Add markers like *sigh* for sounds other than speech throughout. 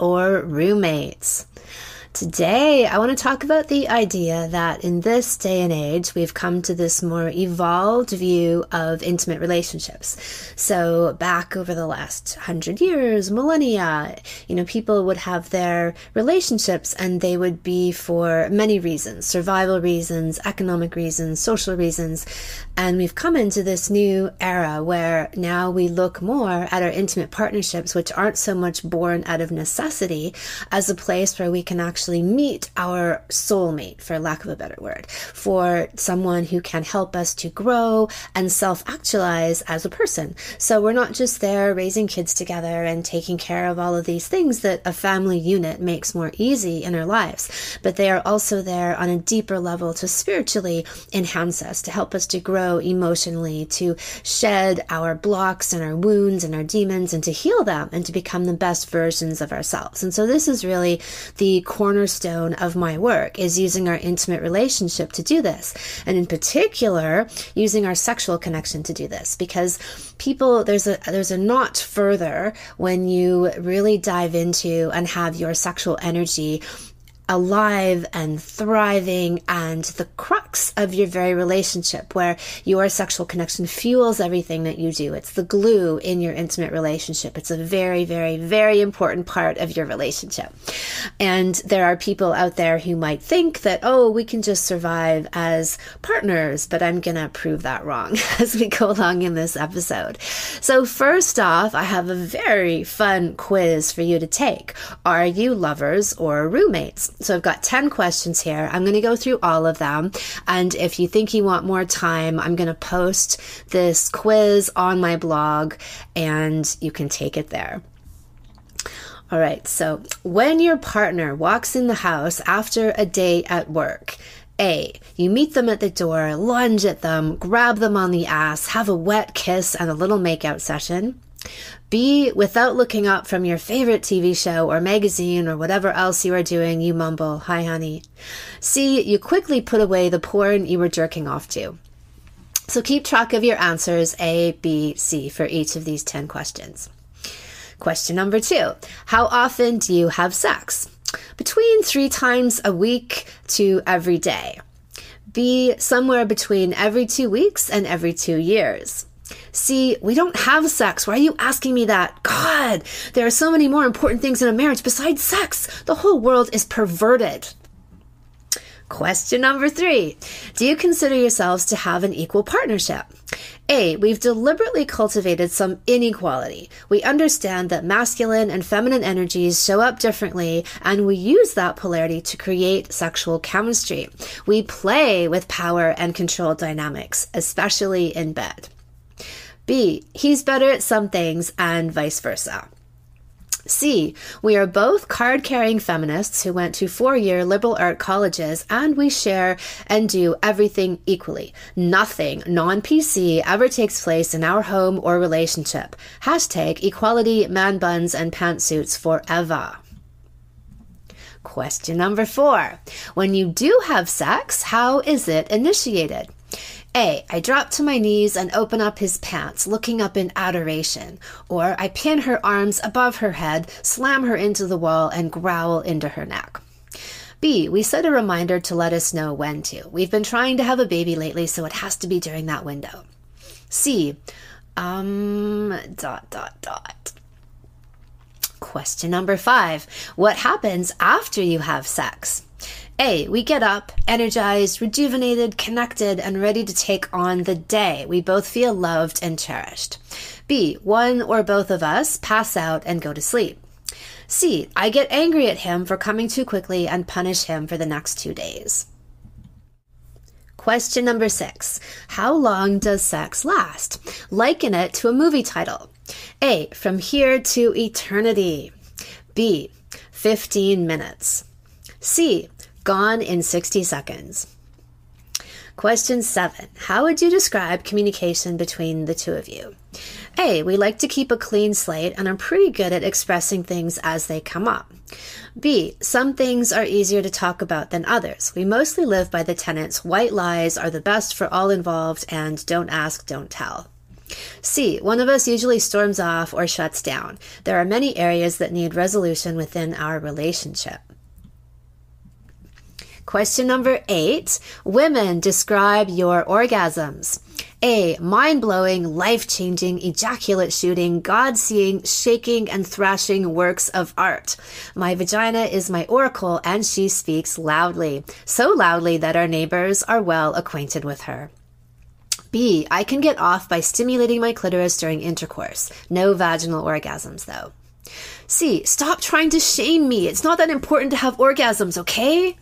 or roommates. Today, I want to talk about the idea that in this day and age, we've come to this more evolved view of intimate relationships. So, back over the last hundred years, millennia, you know, people would have their relationships and they would be for many reasons survival reasons, economic reasons, social reasons. And we've come into this new era where now we look more at our intimate partnerships, which aren't so much born out of necessity, as a place where we can actually meet our soulmate, for lack of a better word, for someone who can help us to grow and self actualize as a person. So we're not just there raising kids together and taking care of all of these things that a family unit makes more easy in our lives, but they are also there on a deeper level to spiritually enhance us, to help us to grow emotionally, to shed our blocks and our wounds and our demons and to heal them and to become the best versions of ourselves. And so this is really the cornerstone of my work is using our intimate relationship to do this. And in particular, using our sexual connection to do this because people there's a there's a notch further when you really dive into and have your sexual energy alive and thriving and the crux of your very relationship where your sexual connection fuels everything that you do. It's the glue in your intimate relationship. It's a very, very, very important part of your relationship. And there are people out there who might think that, oh, we can just survive as partners, but I'm going to prove that wrong *laughs* as we go along in this episode. So first off, I have a very fun quiz for you to take. Are you lovers or roommates? So I've got 10 questions here. I'm going to go through all of them. And if you think you want more time, I'm going to post this quiz on my blog and you can take it there. All right, so when your partner walks in the house after a day at work, a. You meet them at the door, lunge at them, grab them on the ass, have a wet kiss, and a little makeout session. B, without looking up from your favorite TV show or magazine or whatever else you are doing, you mumble, Hi, honey. C, you quickly put away the porn you were jerking off to. So keep track of your answers A, B, C for each of these 10 questions. Question number two How often do you have sex? Between three times a week to every day. B, somewhere between every two weeks and every two years. See, we don't have sex. Why are you asking me that? God, there are so many more important things in a marriage besides sex. The whole world is perverted. Question number three Do you consider yourselves to have an equal partnership? A. We've deliberately cultivated some inequality. We understand that masculine and feminine energies show up differently, and we use that polarity to create sexual chemistry. We play with power and control dynamics, especially in bed. B. He's better at some things and vice versa. C. We are both card carrying feminists who went to four year liberal art colleges and we share and do everything equally. Nothing non PC ever takes place in our home or relationship. Hashtag equality, man buns, and pantsuits forever. Question number four. When you do have sex, how is it initiated? A. I drop to my knees and open up his pants, looking up in adoration. Or I pin her arms above her head, slam her into the wall, and growl into her neck. B. We set a reminder to let us know when to. We've been trying to have a baby lately, so it has to be during that window. C. Um, dot, dot, dot. Question number five. What happens after you have sex? A, we get up, energized, rejuvenated, connected, and ready to take on the day. We both feel loved and cherished. B, one or both of us pass out and go to sleep. C, I get angry at him for coming too quickly and punish him for the next two days. Question number six How long does sex last? Liken it to a movie title. A, From Here to Eternity. B, 15 minutes. C, Gone in 60 seconds. Question seven How would you describe communication between the two of you? A. We like to keep a clean slate and are pretty good at expressing things as they come up. B. Some things are easier to talk about than others. We mostly live by the tenets white lies are the best for all involved and don't ask, don't tell. C. One of us usually storms off or shuts down. There are many areas that need resolution within our relationship. Question number eight Women, describe your orgasms. A. Mind blowing, life changing, ejaculate shooting, God seeing, shaking, and thrashing works of art. My vagina is my oracle and she speaks loudly, so loudly that our neighbors are well acquainted with her. B. I can get off by stimulating my clitoris during intercourse. No vaginal orgasms, though. C. Stop trying to shame me. It's not that important to have orgasms, okay?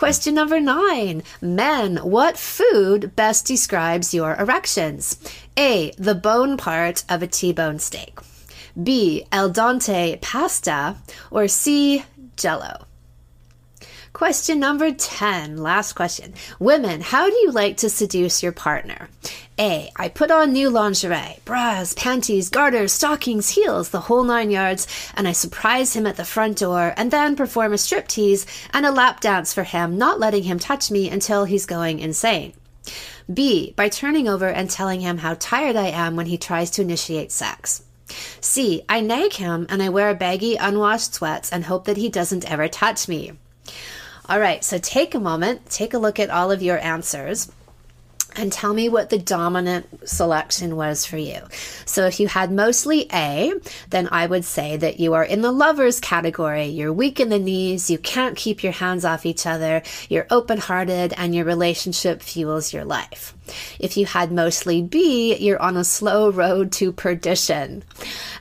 Question number nine Men, what food best describes your erections? A. The bone part of a T bone steak. B. El dente pasta. Or C. Jello. Question number 10, last question. Women, how do you like to seduce your partner? A. I put on new lingerie, bras, panties, garters, stockings, heels, the whole nine yards, and I surprise him at the front door and then perform a striptease and a lap dance for him, not letting him touch me until he's going insane. B. By turning over and telling him how tired I am when he tries to initiate sex. C. I nag him and I wear baggy, unwashed sweats and hope that he doesn't ever touch me. All right, so take a moment, take a look at all of your answers and tell me what the dominant selection was for you. So if you had mostly A, then I would say that you are in the lovers category. You're weak in the knees, you can't keep your hands off each other, you're open hearted, and your relationship fuels your life. If you had mostly B, you're on a slow road to perdition.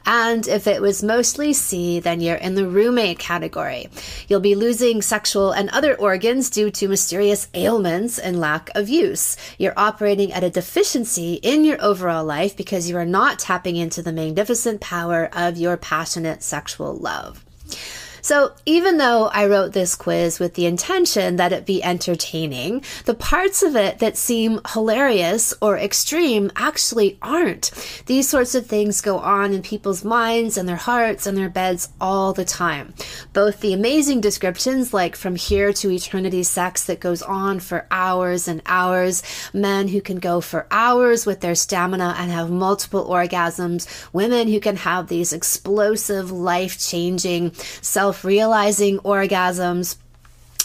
And if it was mostly C, then you're in the roommate category. You'll be losing sexual and other organs due to mysterious ailments and lack of use. You're operating at a deficiency in your overall life because you are not tapping into the magnificent power of your passionate sexual love. So even though I wrote this quiz with the intention that it be entertaining, the parts of it that seem hilarious or extreme actually aren't. These sorts of things go on in people's minds and their hearts and their beds all the time. Both the amazing descriptions like from here to eternity sex that goes on for hours and hours, men who can go for hours with their stamina and have multiple orgasms, women who can have these explosive, life-changing, self self realizing orgasms.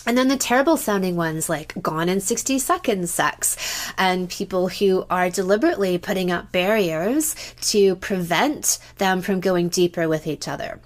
And then the terrible sounding ones like gone in 60 seconds sex and people who are deliberately putting up barriers to prevent them from going deeper with each other.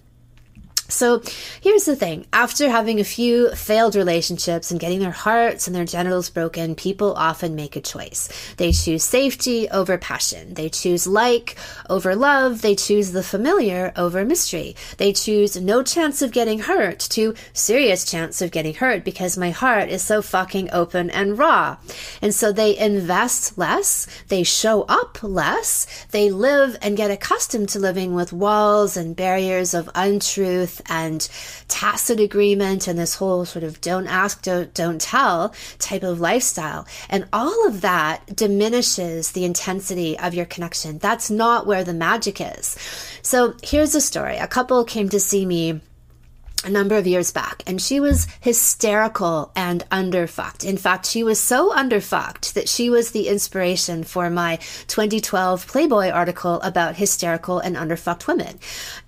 So here's the thing after having a few failed relationships and getting their hearts and their genitals broken, people often make a choice. They choose safety over passion. They choose like over love. They choose the familiar over mystery. They choose no chance of getting hurt to serious chance of getting hurt because my heart is so fucking open and raw. And so they invest less. They show up less. They live and get accustomed to living with walls and barriers of untruth and tacit agreement and this whole sort of don't ask, don't, don't tell type of lifestyle. And all of that diminishes the intensity of your connection. That's not where the magic is. So here's a story. A couple came to see me a number of years back, and she was hysterical and underfucked. In fact, she was so underfucked that she was the inspiration for my 2012 Playboy article about hysterical and underfucked women.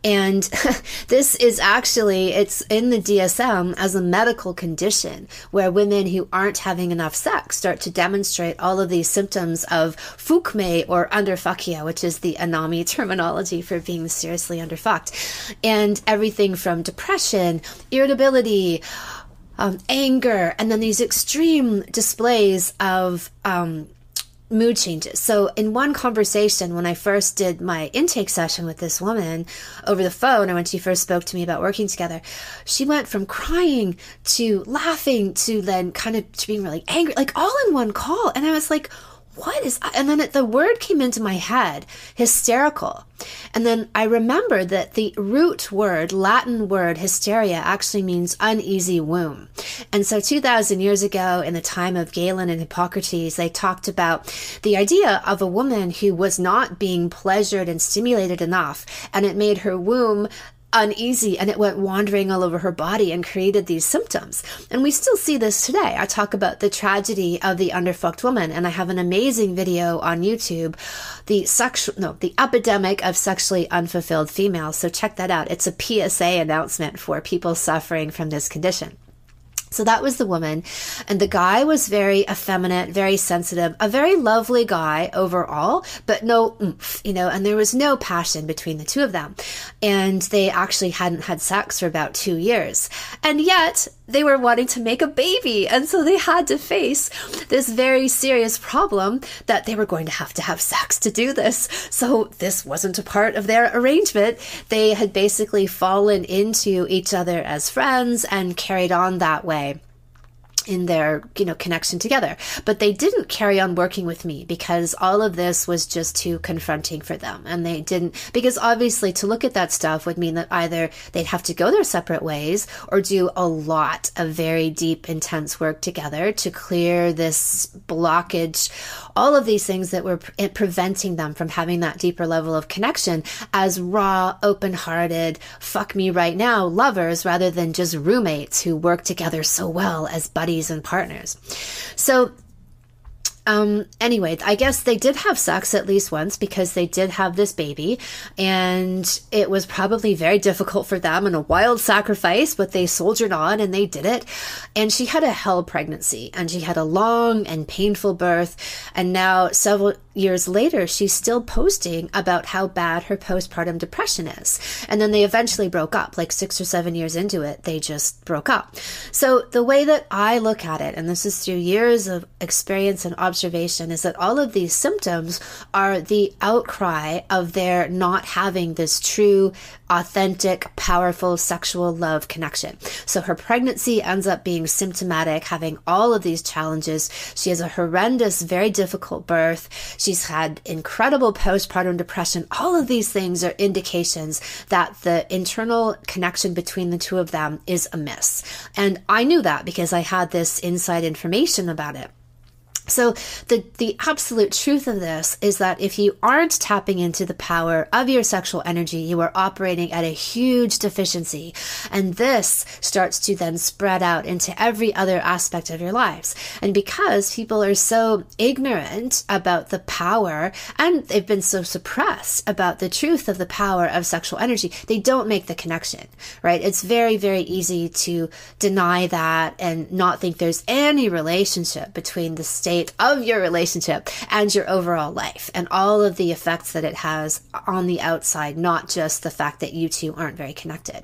And *laughs* this is actually, it's in the DSM as a medical condition where women who aren't having enough sex start to demonstrate all of these symptoms of fukme or underfuckia, which is the Anami terminology for being seriously underfucked. And everything from depression irritability, um, anger, and then these extreme displays of um, mood changes. So, in one conversation, when I first did my intake session with this woman over the phone, or when she first spoke to me about working together, she went from crying to laughing to then kind of to being really angry, like all in one call. And I was like, what is and then it, the word came into my head hysterical. And then i remembered that the root word latin word hysteria actually means uneasy womb. And so 2000 years ago in the time of galen and hippocrates they talked about the idea of a woman who was not being pleasured and stimulated enough and it made her womb uneasy and it went wandering all over her body and created these symptoms. And we still see this today. I talk about the tragedy of the underfucked woman and I have an amazing video on YouTube, the sexual, no, the epidemic of sexually unfulfilled females. So check that out. It's a PSA announcement for people suffering from this condition. So that was the woman. And the guy was very effeminate, very sensitive, a very lovely guy overall, but no oomph, you know, and there was no passion between the two of them. And they actually hadn't had sex for about two years. And yet they were wanting to make a baby. And so they had to face this very serious problem that they were going to have to have sex to do this. So this wasn't a part of their arrangement. They had basically fallen into each other as friends and carried on that way in their you know connection together. But they didn't carry on working with me because all of this was just too confronting for them. And they didn't because obviously to look at that stuff would mean that either they'd have to go their separate ways or do a lot of very deep intense work together to clear this blockage all of these things that were pre- preventing them from having that deeper level of connection as raw open-hearted fuck me right now lovers rather than just roommates who work together so well as buddies buddies and partners. So um, anyway, I guess they did have sex at least once because they did have this baby, and it was probably very difficult for them and a wild sacrifice, but they soldiered on and they did it. And she had a hell pregnancy, and she had a long and painful birth, and now several years later, she's still posting about how bad her postpartum depression is. And then they eventually broke up, like six or seven years into it, they just broke up. So the way that I look at it, and this is through years of experience and observation, is that all of these symptoms are the outcry of their not having this true authentic, powerful sexual love connection. So her pregnancy ends up being symptomatic, having all of these challenges. She has a horrendous, very difficult birth. She's had incredible postpartum depression. All of these things are indications that the internal connection between the two of them is amiss. And I knew that because I had this inside information about it. So the the absolute truth of this is that if you aren't tapping into the power of your sexual energy, you are operating at a huge deficiency. And this starts to then spread out into every other aspect of your lives. And because people are so ignorant about the power and they've been so suppressed about the truth of the power of sexual energy, they don't make the connection, right? It's very, very easy to deny that and not think there's any relationship between the state state of your relationship and your overall life and all of the effects that it has on the outside, not just the fact that you two aren't very connected.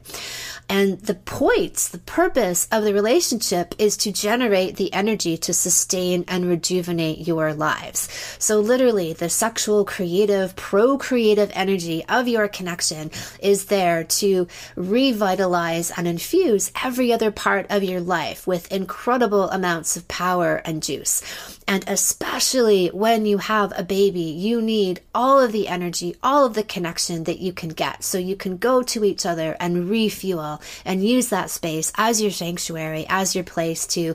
And the points, the purpose of the relationship is to generate the energy to sustain and rejuvenate your lives. So literally the sexual, creative, procreative energy of your connection is there to revitalize and infuse every other part of your life with incredible amounts of power and juice. And especially when you have a baby, you need all of the energy, all of the connection that you can get. So you can go to each other and refuel and use that space as your sanctuary, as your place to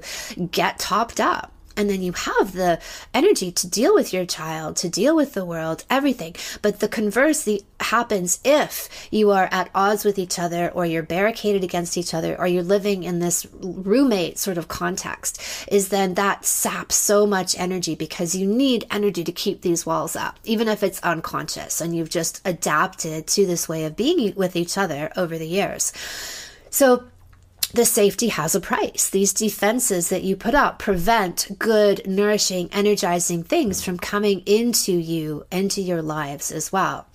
get topped up and then you have the energy to deal with your child, to deal with the world, everything. But the converse the, happens if you are at odds with each other, or you're barricaded against each other, or you're living in this roommate sort of context, is then that saps so much energy because you need energy to keep these walls up, even if it's unconscious and you've just adapted to this way of being with each other over the years. So, the safety has a price. These defenses that you put up prevent good, nourishing, energizing things from coming into you, into your lives as well.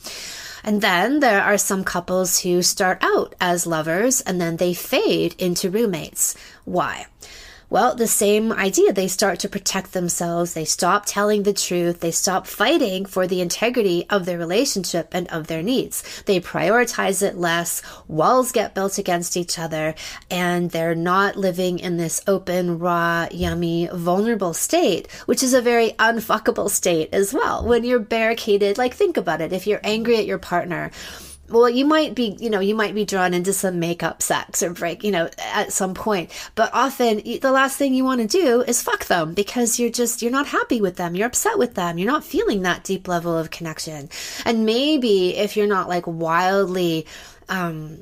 And then there are some couples who start out as lovers and then they fade into roommates. Why? Well, the same idea. They start to protect themselves. They stop telling the truth. They stop fighting for the integrity of their relationship and of their needs. They prioritize it less. Walls get built against each other and they're not living in this open, raw, yummy, vulnerable state, which is a very unfuckable state as well. When you're barricaded, like think about it. If you're angry at your partner, well, you might be, you know, you might be drawn into some makeup sex or break, you know, at some point. But often the last thing you want to do is fuck them because you're just, you're not happy with them. You're upset with them. You're not feeling that deep level of connection. And maybe if you're not like wildly, um,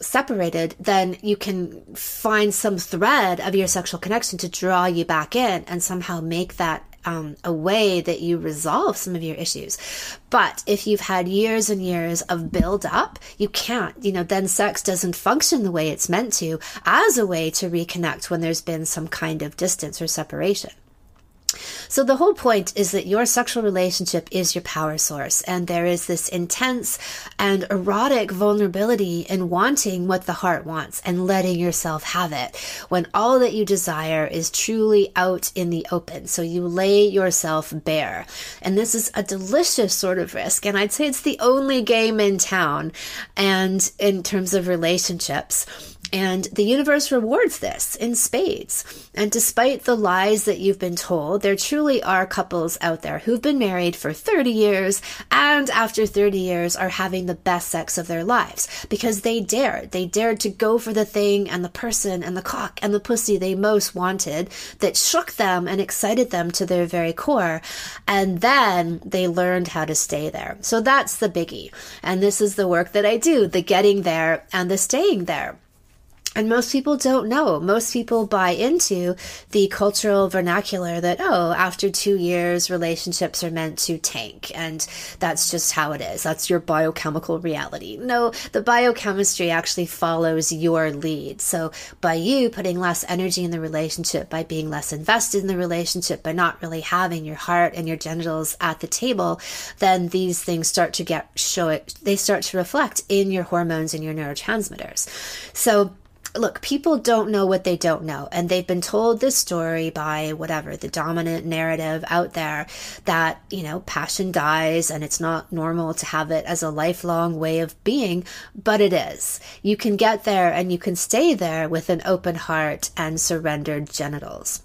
separated, then you can find some thread of your sexual connection to draw you back in and somehow make that um, a way that you resolve some of your issues. But if you've had years and years of build up, you can't, you know, then sex doesn't function the way it's meant to as a way to reconnect when there's been some kind of distance or separation. So the whole point is that your sexual relationship is your power source, and there is this intense and erotic vulnerability in wanting what the heart wants and letting yourself have it when all that you desire is truly out in the open. So you lay yourself bare. And this is a delicious sort of risk, and I'd say it's the only game in town and in terms of relationships. And the universe rewards this in spades. And despite the lies that you've been told, there truly are couples out there who've been married for 30 years and after 30 years are having the best sex of their lives because they dared. They dared to go for the thing and the person and the cock and the pussy they most wanted that shook them and excited them to their very core. And then they learned how to stay there. So that's the biggie. And this is the work that I do the getting there and the staying there. And most people don't know. Most people buy into the cultural vernacular that, oh, after two years, relationships are meant to tank. And that's just how it is. That's your biochemical reality. No, the biochemistry actually follows your lead. So by you putting less energy in the relationship, by being less invested in the relationship, by not really having your heart and your genitals at the table, then these things start to get show it, they start to reflect in your hormones and your neurotransmitters. So, look, people don't know what they don't know. And they've been told this story by whatever, the dominant narrative out there that, you know, passion dies and it's not normal to have it as a lifelong way of being, but it is. You can get there and you can stay there with an open heart and surrendered genitals.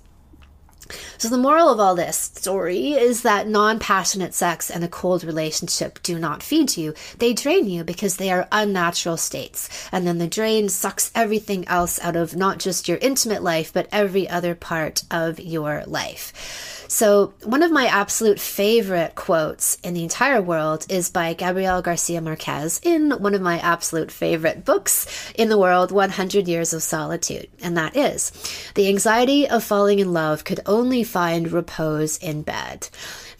So, the moral of all this story is that non passionate sex and a cold relationship do not feed you. They drain you because they are unnatural states. And then the drain sucks everything else out of not just your intimate life, but every other part of your life. So, one of my absolute favorite quotes in the entire world is by Gabriel Garcia Marquez in one of my absolute favorite books in the world, 100 Years of Solitude. And that is The anxiety of falling in love could only find repose in bed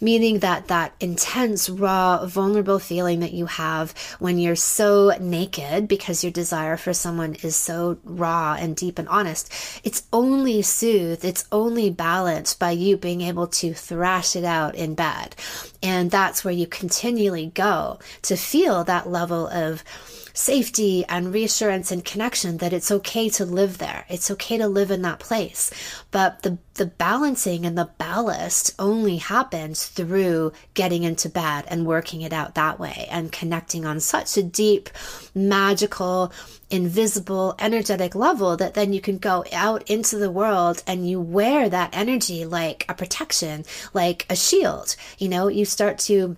meaning that that intense, raw, vulnerable feeling that you have when you're so naked because your desire for someone is so raw and deep and honest, it's only soothed, it's only balanced by you being able to thrash it out in bed. And that's where you continually go to feel that level of safety and reassurance and connection that it's okay to live there. It's okay to live in that place. But the, the balancing and the ballast only happens through getting into bed and working it out that way and connecting on such a deep, magical, invisible, energetic level that then you can go out into the world and you wear that energy like a protection, like a shield. You know, you start to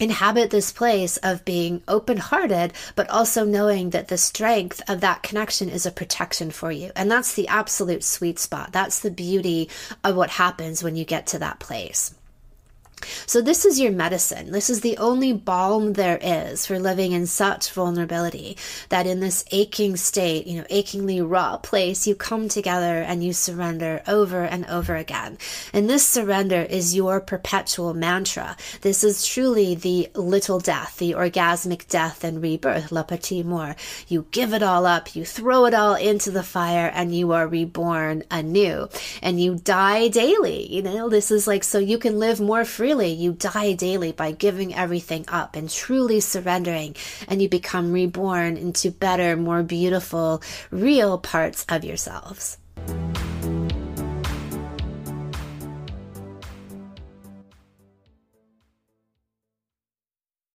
inhabit this place of being open hearted, but also knowing that the strength of that connection is a protection for you. And that's the absolute sweet spot. That's the beauty of what happens when you get to that place. So, this is your medicine. This is the only balm there is for living in such vulnerability that in this aching state, you know, achingly raw place, you come together and you surrender over and over again. And this surrender is your perpetual mantra. This is truly the little death, the orgasmic death and rebirth, la petite mort. You give it all up, you throw it all into the fire, and you are reborn anew. And you die daily. You know, this is like so you can live more free really you die daily by giving everything up and truly surrendering, and you become reborn into better, more beautiful, real parts of yourselves.